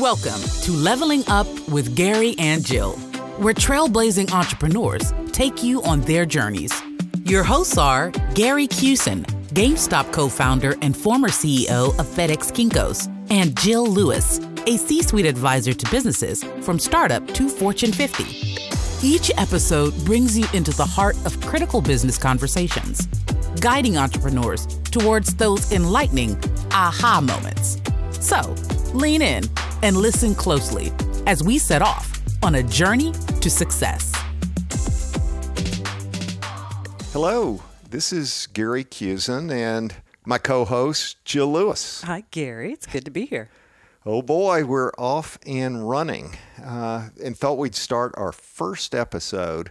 Welcome to Leveling Up with Gary and Jill, where trailblazing entrepreneurs take you on their journeys. Your hosts are Gary Kusin, GameStop co founder and former CEO of FedEx Kinkos, and Jill Louis, a C suite advisor to businesses from startup to Fortune 50. Each episode brings you into the heart of critical business conversations, guiding entrepreneurs towards those enlightening aha moments. So, lean in and listen closely as we set off on a journey to success. Hello, this is Gary Kusin and my co host, Jill Louis. Hi, Gary. It's good to be here. Oh boy, we're off and running. Uh, and thought we'd start our first episode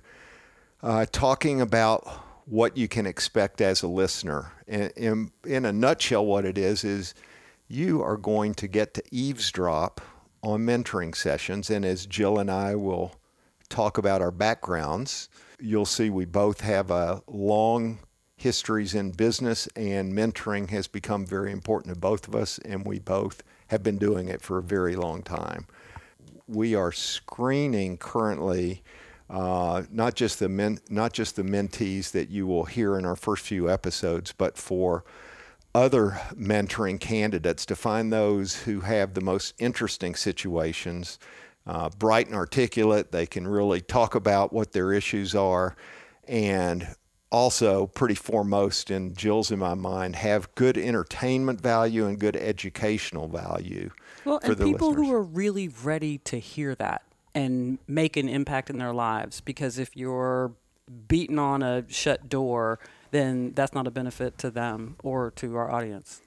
uh, talking about what you can expect as a listener. In, in, in a nutshell, what it is is you are going to get to eavesdrop on mentoring sessions. And as Jill and I will talk about our backgrounds, you'll see we both have a long histories in business, and mentoring has become very important to both of us, and we both have been doing it for a very long time. We are screening currently uh, not just the men, not just the mentees that you will hear in our first few episodes, but for other mentoring candidates to find those who have the most interesting situations. Uh, bright and articulate, they can really talk about what their issues are, and also pretty foremost in Jill's in my mind have good entertainment value and good educational value. Well, for and the people listeners. who are really ready to hear that and make an impact in their lives. Because if you're beating on a shut door, then that's not a benefit to them or to our audience.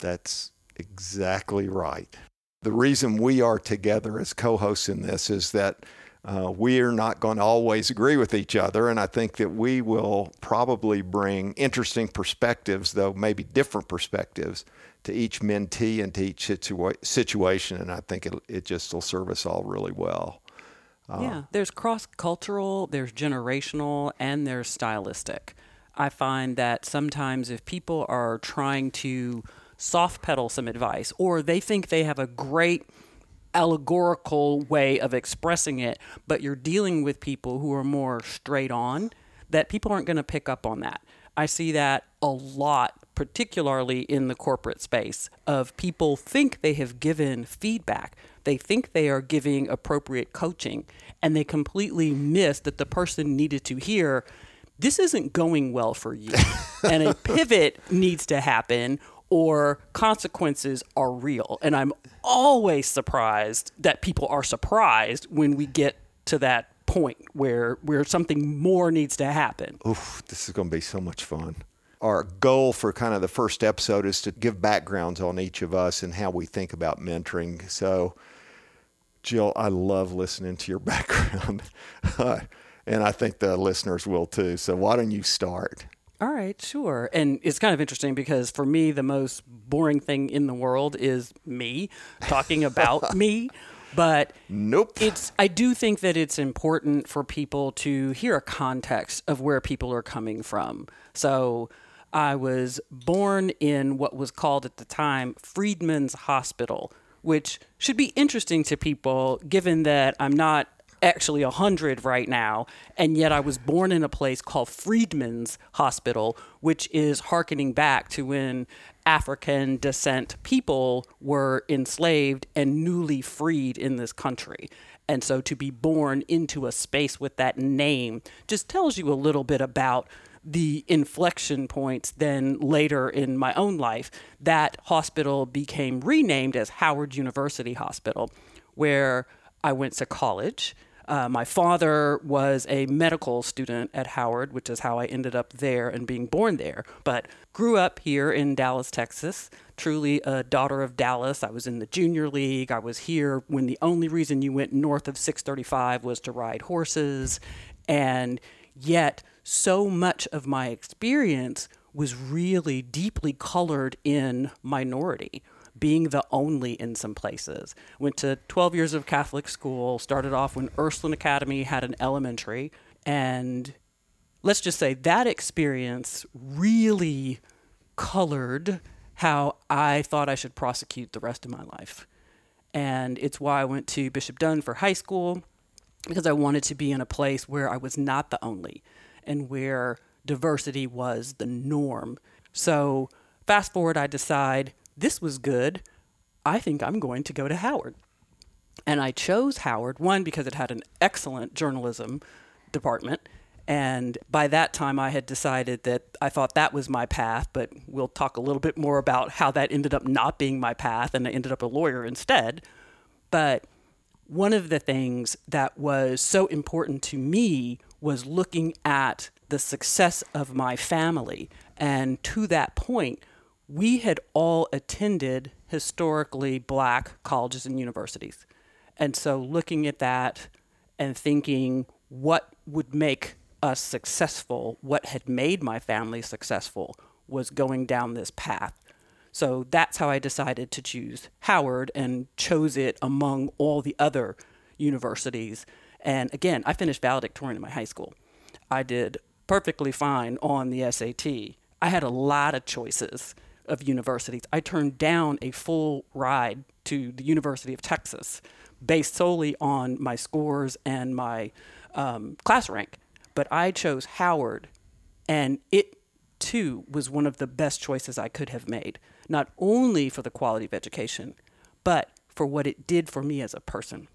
That's exactly right. The reason we are together as co hosts in this is that uh, we are not going to always agree with each other. And I think that we will probably bring interesting perspectives, though maybe different perspectives, to each mentee and to each situa- situation. And I think it, it just will serve us all really well. yeah, there's cross cultural, there's generational, and there's stylistic. I find that sometimes if people are trying to soft pedal some advice or they think they have a great allegorical way of expressing it, but you're dealing with people who are more straight on, that people aren't going to pick up on that. I see that a lot, particularly in the corporate space, of people think they have given feedback. They think they are giving appropriate coaching, and they completely miss that the person needed to hear this isn't going well for you. and a pivot needs to happen or consequences are real. And I'm always surprised that people are surprised when we get to that point where where something more needs to happen. Oof, this is going to be so much fun. Our goal for kind of the first episode is to give backgrounds on each of us and how we think about mentoring. So, Jill, I love listening to your background. Uh, and I think the listeners will too. So, why don't you start? All right, sure. And it's kind of interesting because for me, the most boring thing in the world is me talking about me. But Nope. it's I do think that it's important for people to hear a context of where people are coming from. So I was born in what was called at the time Freedmen's Hospital, which should be interesting to people given that I'm not actually 100 right now and yet I was born in a place called Freedmen's Hospital which is harkening back to when African descent people were enslaved and newly freed in this country. And so to be born into a space with that name just tells you a little bit about the inflection points then later in my own life. That hospital became renamed as Howard University Hospital, where I went to college. Uh, my father was a medical student at Howard, which is how I ended up there and being born there. But grew up here in Dallas, Texas. Truly a daughter of Dallas. I was in the junior league. I was here when the only reason you went north of 635 was to ride horses. And yet, so much of my experience was really deeply colored in minority being the only in some places. Went to 12 years of Catholic school, started off when Ursuline Academy had an elementary, and let's just say that experience really colored how I thought I should prosecute the rest of my life. And it's why I went to Bishop Dunne for high school because I wanted to be in a place where I was not the only and where diversity was the norm. So, fast forward, I decide this was good. I think I'm going to go to Howard. And I chose Howard, one, because it had an excellent journalism department. And by that time, I had decided that I thought that was my path, but we'll talk a little bit more about how that ended up not being my path and I ended up a lawyer instead. But one of the things that was so important to me was looking at the success of my family. And to that point, we had all attended historically black colleges and universities. And so looking at that and thinking what would make us successful, what had made my family successful, was going down this path. So that's how I decided to choose Howard and chose it among all the other universities. And again, I finished valedictorian in my high school. I did perfectly fine on the SAT. I had a lot of choices of universities. I turned down a full ride to the University of Texas based solely on my scores and my um, class rank. But I chose Howard, and it too was one of the best choices I could have made, not only for the quality of education, but for what it did for me as a person.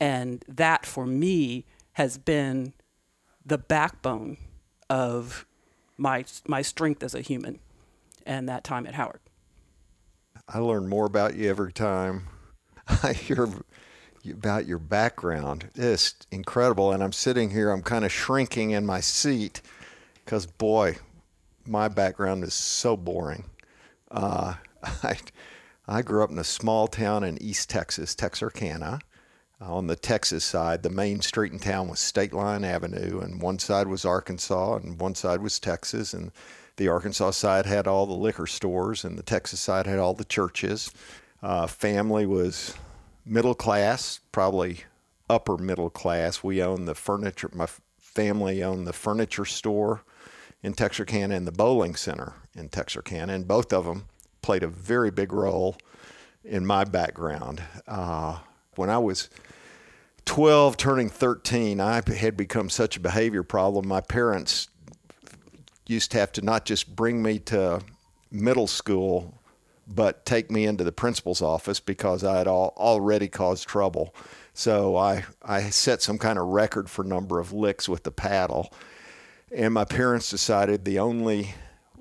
And that for me has been the backbone of my my strength as a human and that time at Howard. I learn more about you every time I hear about your background. It's incredible. And I'm sitting here, I'm kind of shrinking in my seat because, boy, my background is so boring. Uh, I, I grew up in a small town in East Texas, Texarkana. On the Texas side, the main street in town was State Line Avenue, and one side was Arkansas, and one side was Texas. And the Arkansas side had all the liquor stores, and the Texas side had all the churches. Uh, family was middle class, probably upper middle class. We owned the furniture. My family owned the furniture store in Texarkana and the bowling center in Texarkana, and both of them played a very big role in my background. Uh, when I was 12, turning 13, I had become such a behavior problem. My parents used to have to not just bring me to middle school but take me into the principal's office because I had all, already caused trouble. So I, I set some kind of record for number of licks with the paddle. And my parents decided the only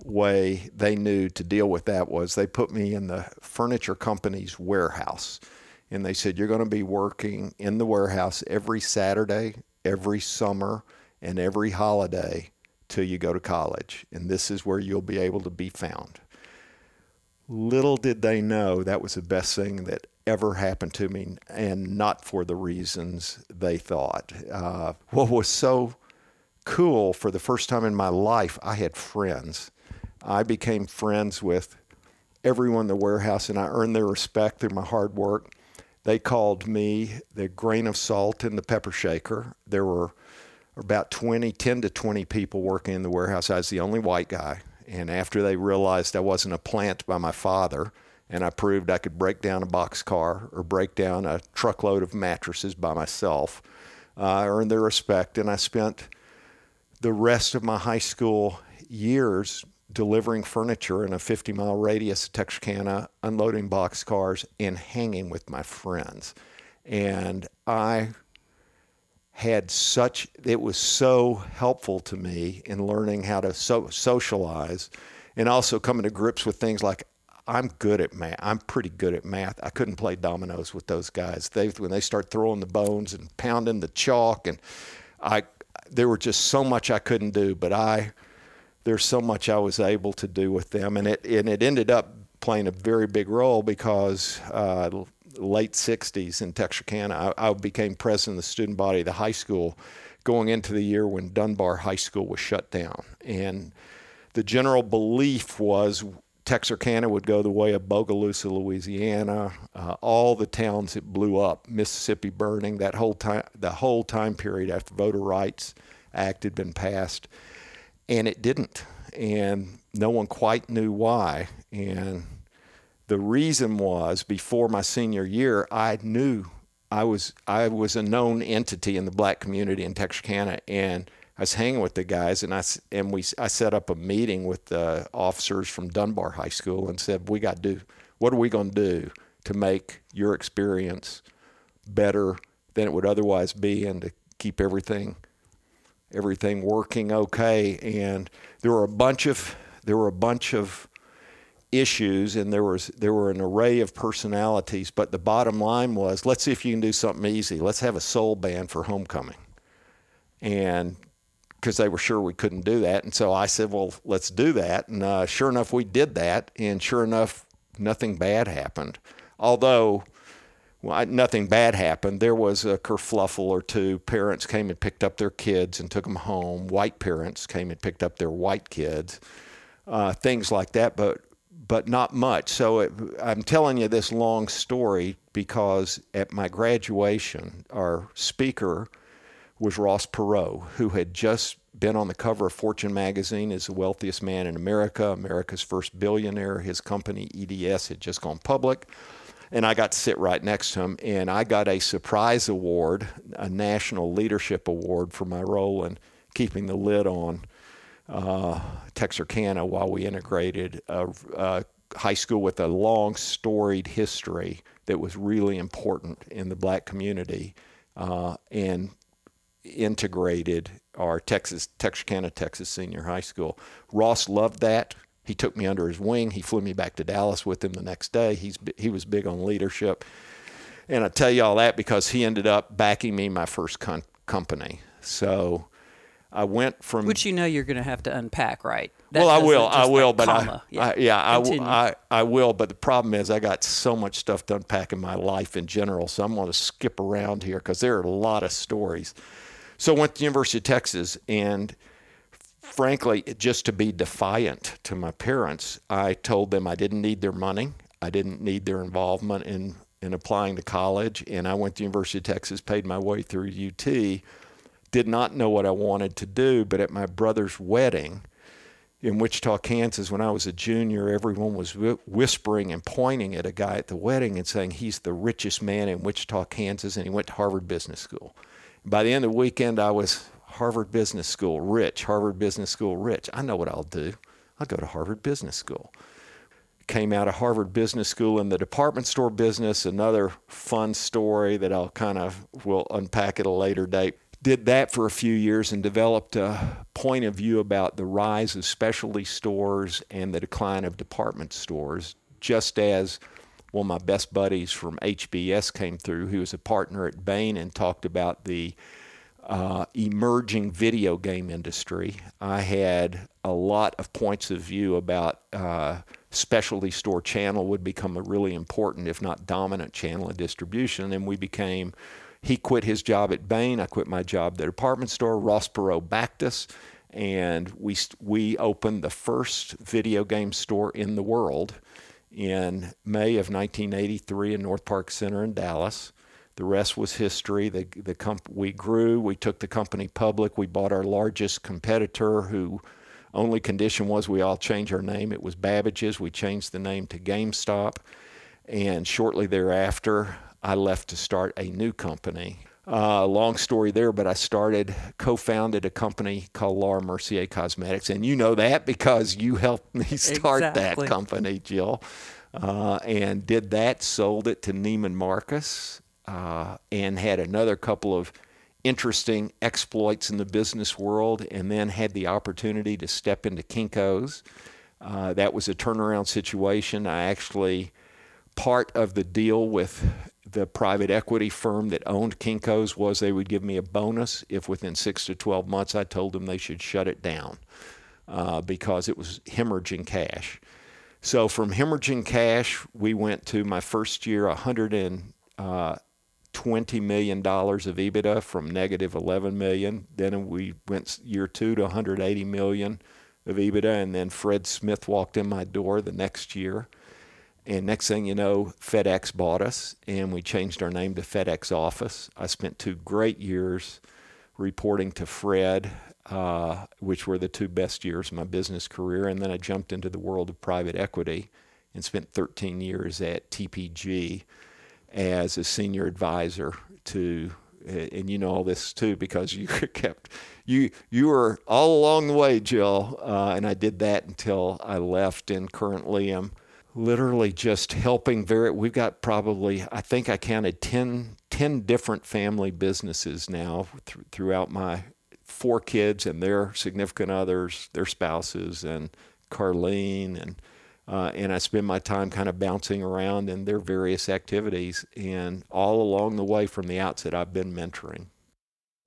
way they knew to deal with that was they put me in the furniture company's warehouse. And they said, You're going to be working in the warehouse every Saturday, every summer, and every holiday till you go to college. And this is where you'll be able to be found. Little did they know that was the best thing that ever happened to me, and not for the reasons they thought. Uh, what was so cool for the first time in my life, I had friends. I became friends with everyone in the warehouse, and I earned their respect through my hard work. They called me the grain of salt in the pepper shaker. There were about 20, 10 to 20 people working in the warehouse. I was the only white guy. And after they realized I wasn't a plant by my father, and I proved I could break down a box car or break down a truckload of mattresses by myself, uh, I earned their respect. And I spent the rest of my high school years delivering furniture in a 50 mile radius of Texarkana, unloading box cars, and hanging with my friends. And I had such it was so helpful to me in learning how to so, socialize and also coming to grips with things like I'm good at math. I'm pretty good at math. I couldn't play dominoes with those guys. They when they start throwing the bones and pounding the chalk and I there were just so much I couldn't do, but I there's so much I was able to do with them and it and it ended up playing a very big role because uh, late 60s in Texarkana. I, I became president of the student body of the high school going into the year when Dunbar High School was shut down. And the general belief was Texarkana would go the way of Bogalusa, Louisiana, uh, all the towns that blew up, Mississippi burning, that whole time, the whole time period after Voter Rights Act had been passed, and it didn't, and no one quite knew why. And The reason was before my senior year, I knew I was I was a known entity in the black community in Texarkana, and I was hanging with the guys, and I and we I set up a meeting with the officers from Dunbar High School and said, "We got to do what are we going to do to make your experience better than it would otherwise be, and to keep everything everything working okay?" And there were a bunch of there were a bunch of issues and there was there were an array of personalities but the bottom line was let's see if you can do something easy let's have a soul band for homecoming and because they were sure we couldn't do that and so i said well let's do that and uh, sure enough we did that and sure enough nothing bad happened although well, nothing bad happened. There was a kerfluffle or two. Parents came and picked up their kids and took them home. White parents came and picked up their white kids, uh, things like that. But but not much. So it, I'm telling you this long story because at my graduation, our speaker was Ross Perot, who had just been on the cover of Fortune magazine as the wealthiest man in America, America's first billionaire. His company, EDS, had just gone public. And I got to sit right next to him, and I got a surprise award, a National Leadership Award for my role in keeping the lid on uh, Texarkana while we integrated a, a, high school with a long storied history that was really important in the black community uh, and integrated our Texas Texarkana Texas Senior High School. Ross loved that. He took me under his wing. He flew me back to Dallas with him the next day. He's he was big on leadership, and I tell you all that because he ended up backing me my first company. So I went from which you know you're going to have to unpack, right? That well, I will, I will, like but I, yeah, I, yeah I, I, I will. But the problem is, I got so much stuff to unpack in my life in general, so I'm going to skip around here because there are a lot of stories. So I went to the University of Texas, and frankly, just to be defiant to my parents, I told them I didn't need their money, I didn't need their involvement in in applying to college, and I went to the University of Texas, paid my way through UT did not know what I wanted to do, but at my brother's wedding in Wichita, Kansas, when I was a junior, everyone was whispering and pointing at a guy at the wedding and saying he's the richest man in Wichita, Kansas, and he went to Harvard Business School. By the end of the weekend, I was Harvard Business School rich, Harvard Business School rich. I know what I'll do. I'll go to Harvard Business School. Came out of Harvard Business School in the department store business. Another fun story that I'll kind of will unpack at a later date did that for a few years and developed a point of view about the rise of specialty stores and the decline of department stores, just as one of my best buddies from HBS came through, who was a partner at Bain and talked about the uh, emerging video game industry. I had a lot of points of view about uh, specialty store channel would become a really important, if not dominant, channel of distribution, and we became he quit his job at Bain. I quit my job at the department store. Ross Perot backed us, and we we opened the first video game store in the world in May of 1983 in North Park Center in Dallas. The rest was history. The the comp- we grew. We took the company public. We bought our largest competitor, who only condition was we all change our name. It was Babbage's. We changed the name to GameStop, and shortly thereafter, I left to start a new company. Uh, long story there, but I started, co founded a company called Laura Mercier Cosmetics. And you know that because you helped me start exactly. that company, Jill. Uh, and did that, sold it to Neiman Marcus, uh, and had another couple of interesting exploits in the business world, and then had the opportunity to step into Kinko's. Uh, that was a turnaround situation. I actually, part of the deal with the private equity firm that owned Kinko's was they would give me a bonus if within six to 12 months I told them they should shut it down uh, because it was hemorrhaging cash. So from hemorrhaging cash, we went to my first year, $120 uh, of EBITDA from negative 11 million. Then we went year two to 180 million of EBITDA, and then Fred Smith walked in my door the next year and next thing you know, FedEx bought us, and we changed our name to FedEx Office. I spent two great years reporting to Fred, uh, which were the two best years of my business career. And then I jumped into the world of private equity and spent 13 years at TPG as a senior advisor to and you know all this too because you kept you you were all along the way, Jill, uh, and I did that until I left, and currently am literally just helping. Very, we've got probably I think I counted 10, 10 different family businesses now th- throughout my four kids and their significant others, their spouses, and Carlene and. Uh, and I spend my time kind of bouncing around in their various activities. And all along the way from the outset, I've been mentoring.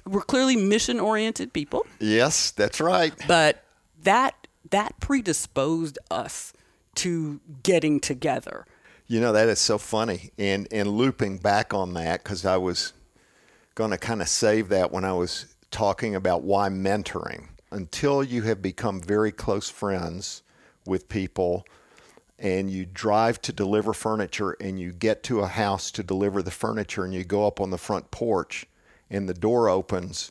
We're clearly mission oriented people. Yes, that's right. But that that predisposed us to getting together. You know that is so funny, and and looping back on that because I was going to kind of save that when I was talking about why mentoring. Until you have become very close friends with people and you drive to deliver furniture and you get to a house to deliver the furniture and you go up on the front porch and the door opens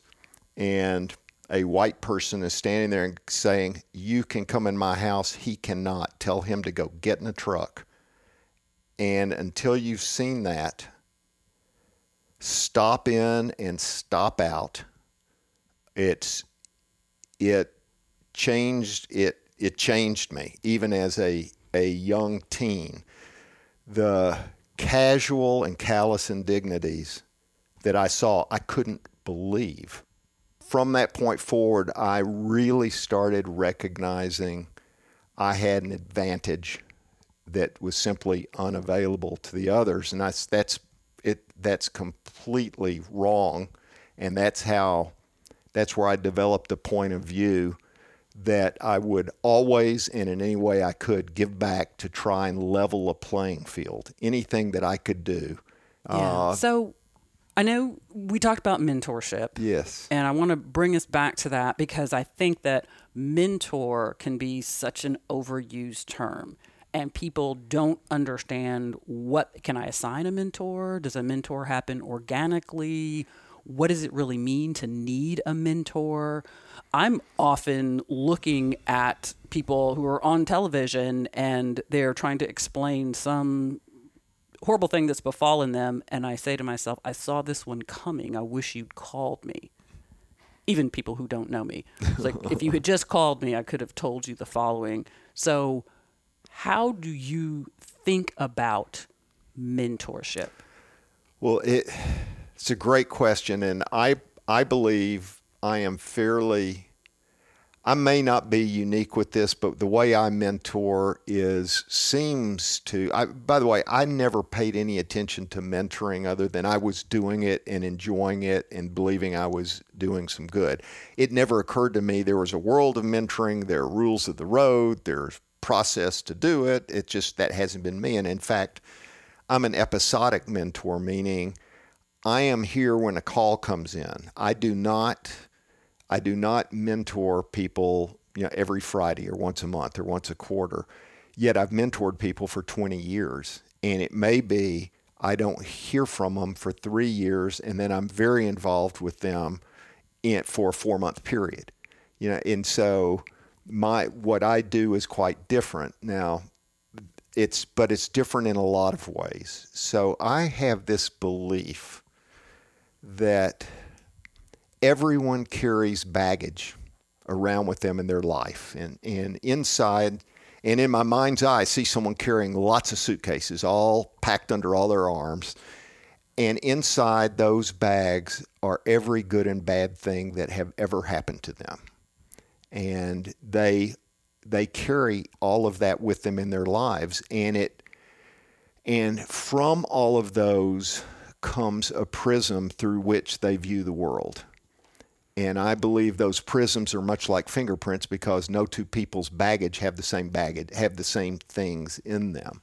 and a white person is standing there and saying, You can come in my house. He cannot. Tell him to go get in a truck. And until you've seen that, stop in and stop out. It's it changed it it changed me even as a a young teen. The casual and callous indignities that I saw, I couldn't believe. From that point forward, I really started recognizing I had an advantage that was simply unavailable to the others, and that's that's it. That's completely wrong, and that's how that's where I developed the point of view that I would always and in any way I could give back to try and level a playing field. Anything that I could do. Yeah. Uh, so I know we talked about mentorship. Yes. And I want to bring us back to that because I think that mentor can be such an overused term and people don't understand what can I assign a mentor? Does a mentor happen organically? What does it really mean to need a mentor? I'm often looking at people who are on television and they're trying to explain some horrible thing that's befallen them. And I say to myself, I saw this one coming. I wish you'd called me. Even people who don't know me. It's like, if you had just called me, I could have told you the following. So, how do you think about mentorship? Well, it, it's a great question. And I, I believe I am fairly I may not be unique with this, but the way I mentor is seems to. I, by the way, I never paid any attention to mentoring other than I was doing it and enjoying it and believing I was doing some good. It never occurred to me there was a world of mentoring. There are rules of the road. There's process to do it. It just that hasn't been me. And in fact, I'm an episodic mentor, meaning I am here when a call comes in. I do not I do not mentor people, you know, every Friday or once a month or once a quarter. Yet I've mentored people for 20 years, and it may be I don't hear from them for three years, and then I'm very involved with them in, for a four month period. You know, and so my what I do is quite different now. It's but it's different in a lot of ways. So I have this belief that everyone carries baggage around with them in their life. And, and inside, and in my mind's eye, I see someone carrying lots of suitcases, all packed under all their arms. And inside those bags are every good and bad thing that have ever happened to them. And they they carry all of that with them in their lives. And it and from all of those comes a prism through which they view the world. And I believe those prisms are much like fingerprints because no two people's baggage have the same baggage, have the same things in them.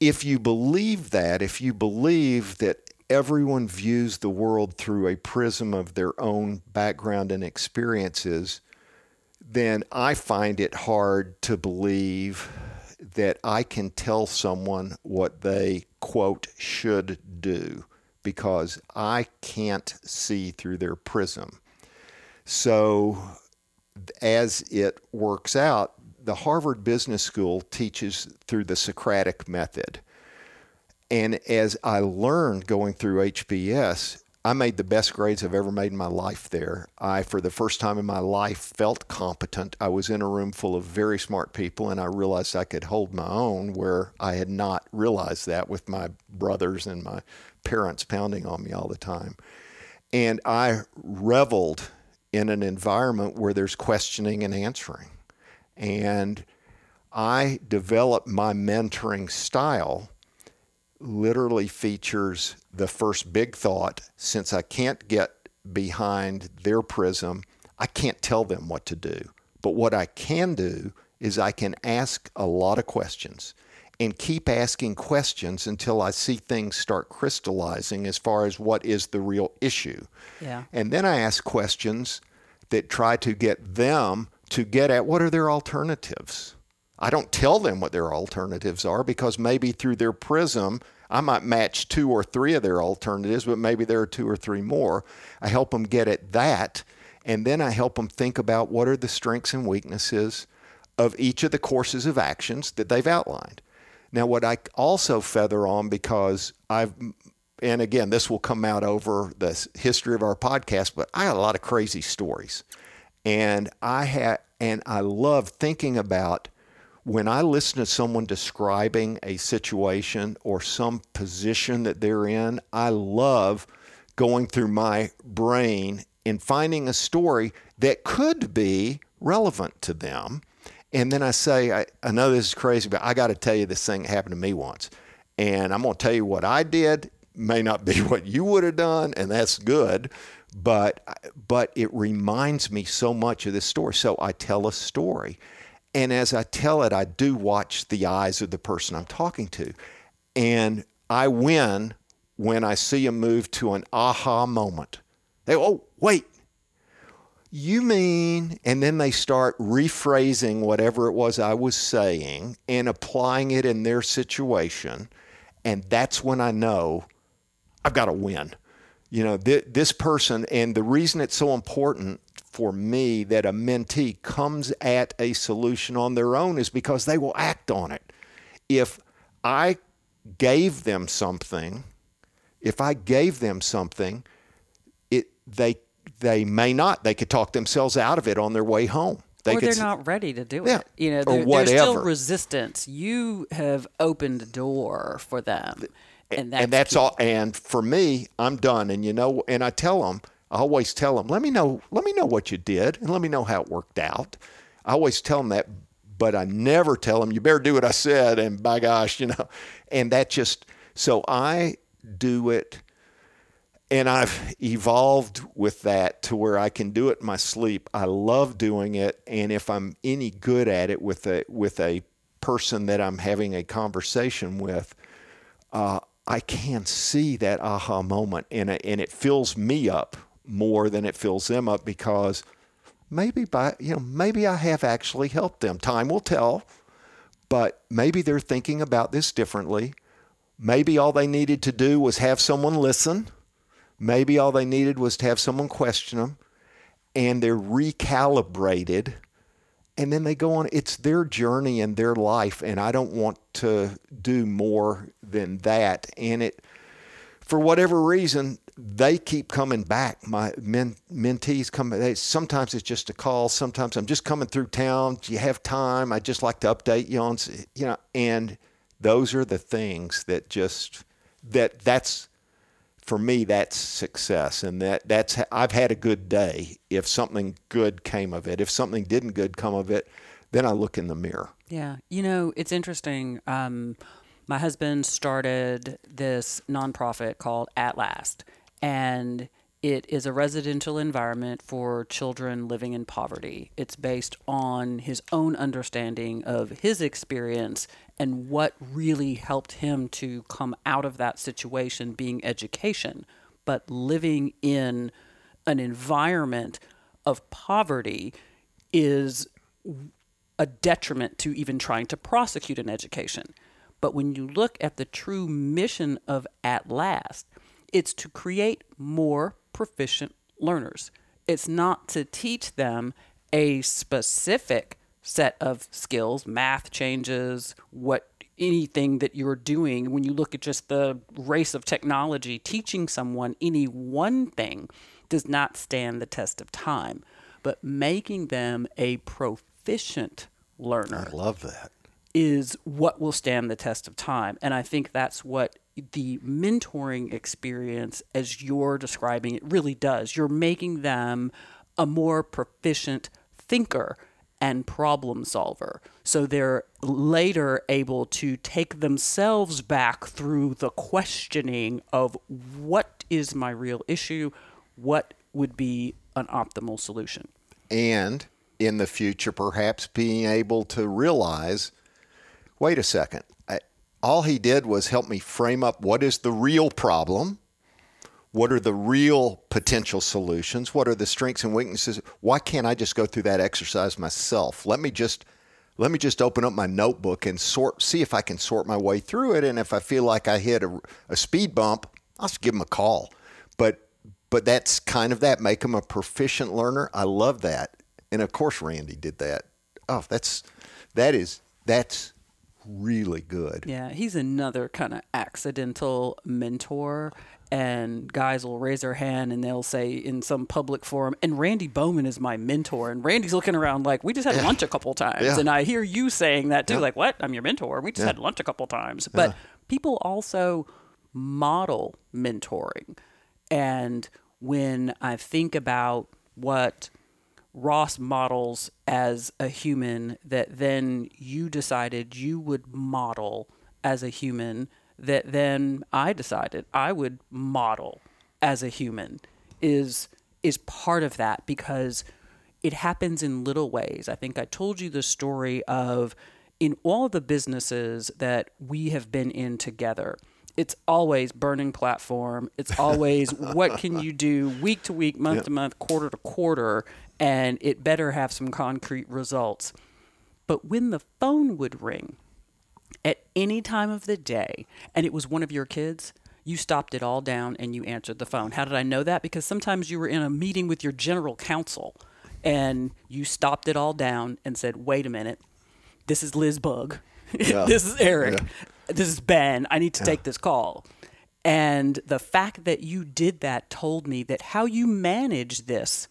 If you believe that, if you believe that everyone views the world through a prism of their own background and experiences, then I find it hard to believe that I can tell someone what they, quote, should do because I can't see through their prism. So, as it works out, the Harvard Business School teaches through the Socratic method. And as I learned going through HBS, I made the best grades I've ever made in my life there. I, for the first time in my life, felt competent. I was in a room full of very smart people, and I realized I could hold my own where I had not realized that with my brothers and my parents pounding on me all the time. And I reveled in an environment where there's questioning and answering. And I developed my mentoring style literally features the first big thought since I can't get behind their prism, I can't tell them what to do. But what I can do is I can ask a lot of questions and keep asking questions until I see things start crystallizing as far as what is the real issue. Yeah. And then I ask questions that try to get them to get at what are their alternatives. I don't tell them what their alternatives are because maybe through their prism, I might match two or three of their alternatives, but maybe there are two or three more. I help them get at that. And then I help them think about what are the strengths and weaknesses of each of the courses of actions that they've outlined. Now, what I also feather on because I've, and again, this will come out over the history of our podcast, but I got a lot of crazy stories. And I had, and I love thinking about when I listen to someone describing a situation or some position that they're in, I love going through my brain and finding a story that could be relevant to them. And then I say, I, I know this is crazy, but I got to tell you this thing happened to me once. And I'm going to tell you what I did. May not be what you would have done, and that's good. But but it reminds me so much of this story. So I tell a story. And as I tell it, I do watch the eyes of the person I'm talking to. And I win when I see them move to an aha moment. They, oh, wait, you mean, and then they start rephrasing whatever it was I was saying and applying it in their situation. And that's when I know I've got to win. You know, th- this person, and the reason it's so important for me that a mentee comes at a solution on their own is because they will act on it. If I gave them something, if I gave them something, it they they may not. They could talk themselves out of it on their way home. They or could, they're not ready to do Yeah, it. You know, or there, there's still resistance. You have opened the door for them, and that's, and that's all. And for me, I'm done. And you know, and I tell them, I always tell them, let me know, let me know what you did, and let me know how it worked out. I always tell them that, but I never tell them you better do what I said. And by gosh, you know, and that just so I do it. And I've evolved with that to where I can do it in my sleep. I love doing it, and if I'm any good at it with a with a person that I'm having a conversation with, uh, I can see that aha moment, and it, and it fills me up more than it fills them up because maybe by you know maybe I have actually helped them. Time will tell, but maybe they're thinking about this differently. Maybe all they needed to do was have someone listen. Maybe all they needed was to have someone question them, and they're recalibrated and then they go on. It's their journey and their life and i don't want to do more than that. And it for whatever reason they keep coming back. My men, mentees come they, sometimes it's just a call sometimes i'm just coming through town do you have time I'd just like to update you on you know and those are the things that just that that's for me that's success and that that's I've had a good day if something good came of it if something didn't good come of it then I look in the mirror Yeah, you know, it's interesting. Um, my husband started this nonprofit called At Last, and it is a residential environment for children living in poverty. It's based on his own understanding of his experience and what really helped him to come out of that situation being education, but living in an environment of poverty is a detriment to even trying to prosecute an education. But when you look at the true mission of At Last, it's to create more proficient learners. It's not to teach them a specific set of skills. Math changes, what anything that you're doing. When you look at just the race of technology, teaching someone any one thing does not stand the test of time. But making them a proficient learner. I love that. Is what will stand the test of time. And I think that's what the mentoring experience, as you're describing it, really does. You're making them a more proficient thinker and problem solver. So they're later able to take themselves back through the questioning of what is my real issue? What would be an optimal solution? And in the future, perhaps being able to realize wait a second, all he did was help me frame up what is the real problem what are the real potential solutions? What are the strengths and weaknesses? Why can't I just go through that exercise myself? Let me just let me just open up my notebook and sort see if I can sort my way through it and if I feel like I hit a, a speed bump, I'll just give them a call. But but that's kind of that make them a proficient learner. I love that. And of course Randy did that. Oh, that's that is that's really good. Yeah, he's another kind of accidental mentor and guys will raise their hand and they'll say in some public forum, and Randy Bowman is my mentor. And Randy's looking around like, we just had yeah. lunch a couple times. Yeah. And I hear you saying that too, yeah. like, what? I'm your mentor. We just had lunch a couple times. But people also model mentoring. And when I think about what Ross models as a human that then you decided you would model as a human that then I decided I would model as a human is is part of that because it happens in little ways. I think I told you the story of in all the businesses that we have been in together. It's always burning platform. It's always what can you do week to week, month yep. to month, quarter to quarter, and it better have some concrete results. But when the phone would ring, at any time of the day and it was one of your kids, you stopped it all down and you answered the phone. How did I know that? Because sometimes you were in a meeting with your general counsel and you stopped it all down and said, wait a minute, this is Liz Bug. Yeah. this is Eric. Yeah. This is Ben. I need to yeah. take this call. And the fact that you did that told me that how you manage this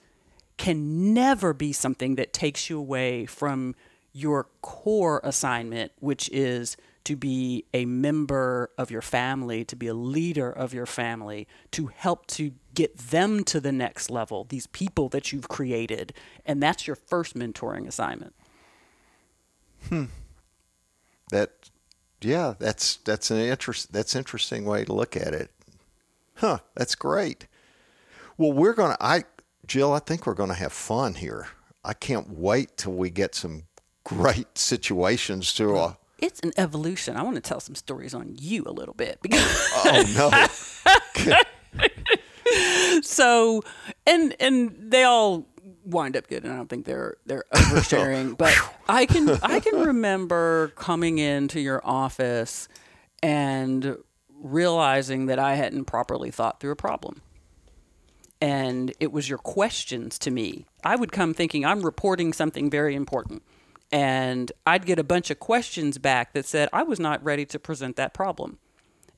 can never be something that takes you away from your core assignment, which is to be a member of your family, to be a leader of your family, to help to get them to the next level, these people that you've created. And that's your first mentoring assignment. Hmm. That yeah, that's that's an interest that's interesting way to look at it. Huh, that's great. Well, we're going to I Jill, I think we're going to have fun here. I can't wait till we get some great situations to uh, it's an evolution. I want to tell some stories on you a little bit because oh no. so and and they all wind up good and I don't think they're they're oversharing. but I can I can remember coming into your office and realizing that I hadn't properly thought through a problem. And it was your questions to me. I would come thinking I'm reporting something very important and I'd get a bunch of questions back that said I was not ready to present that problem.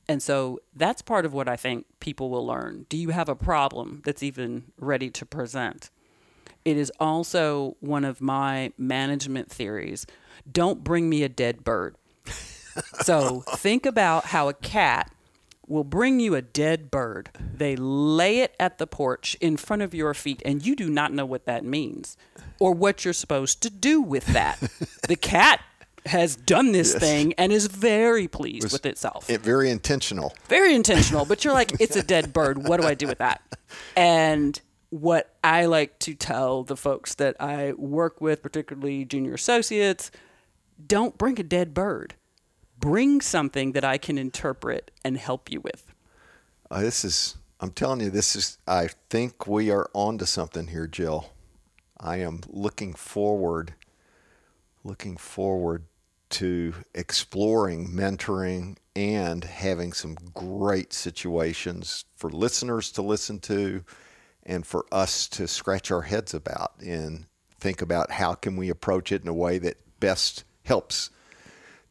And so that's part of what I think people will learn. Do you have a problem that's even ready to present? It is also one of my management theories. Don't bring me a dead bird. so think about how a cat will bring you a dead bird. They lay it at the porch in front of your feet, and you do not know what that means or what you're supposed to do with that. the cat has done this yes. thing and is very pleased with itself. It, very intentional. Very intentional, but you're like, it's a dead bird. What do I do with that? And what I like to tell the folks that I work with, particularly junior associates, don't bring a dead bird bring something that I can interpret and help you with. Uh, this is, I'm telling you, this is, I think we are on to something here, Jill. I am looking forward, looking forward to exploring mentoring and having some great situations for listeners to listen to and for us to scratch our heads about and think about how can we approach it in a way that best helps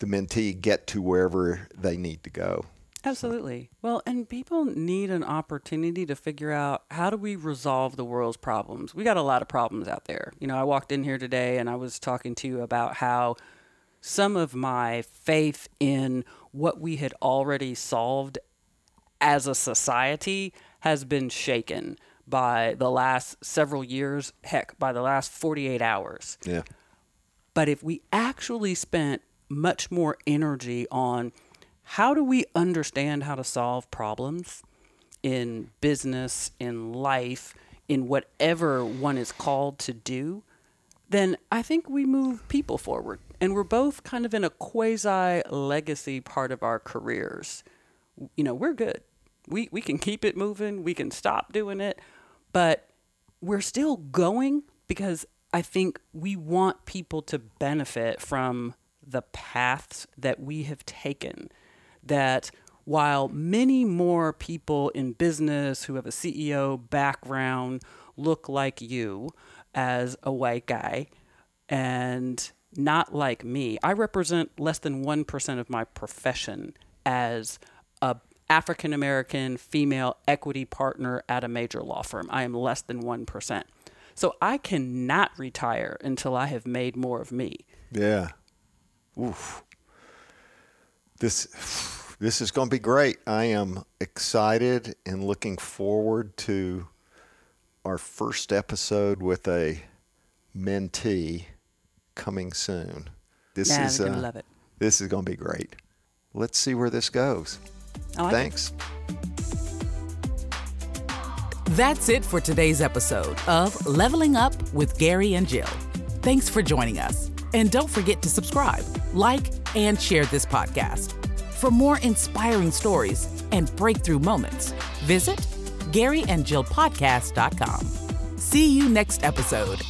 the mentee get to wherever they need to go. Absolutely. Well, and people need an opportunity to figure out how do we resolve the world's problems. We got a lot of problems out there. You know, I walked in here today and I was talking to you about how some of my faith in what we had already solved as a society has been shaken by the last several years, heck, by the last 48 hours. Yeah. But if we actually spent much more energy on how do we understand how to solve problems in business, in life, in whatever one is called to do, then I think we move people forward. And we're both kind of in a quasi legacy part of our careers. You know, we're good. We, we can keep it moving, we can stop doing it, but we're still going because I think we want people to benefit from the paths that we have taken that while many more people in business who have a CEO background look like you as a white guy and not like me, I represent less than 1% of my profession as a African American female equity partner at a major law firm. I am less than 1%. So I cannot retire until I have made more of me. Yeah. Oof. This this is going to be great. I am excited and looking forward to our first episode with a mentee coming soon. This Man, is gonna uh, love it. This is going to be great. Let's see where this goes. I like it. Thanks. That's it for today's episode of Leveling Up with Gary and Jill. Thanks for joining us. And don't forget to subscribe, like, and share this podcast. For more inspiring stories and breakthrough moments, visit GaryandJillPodcast.com. See you next episode.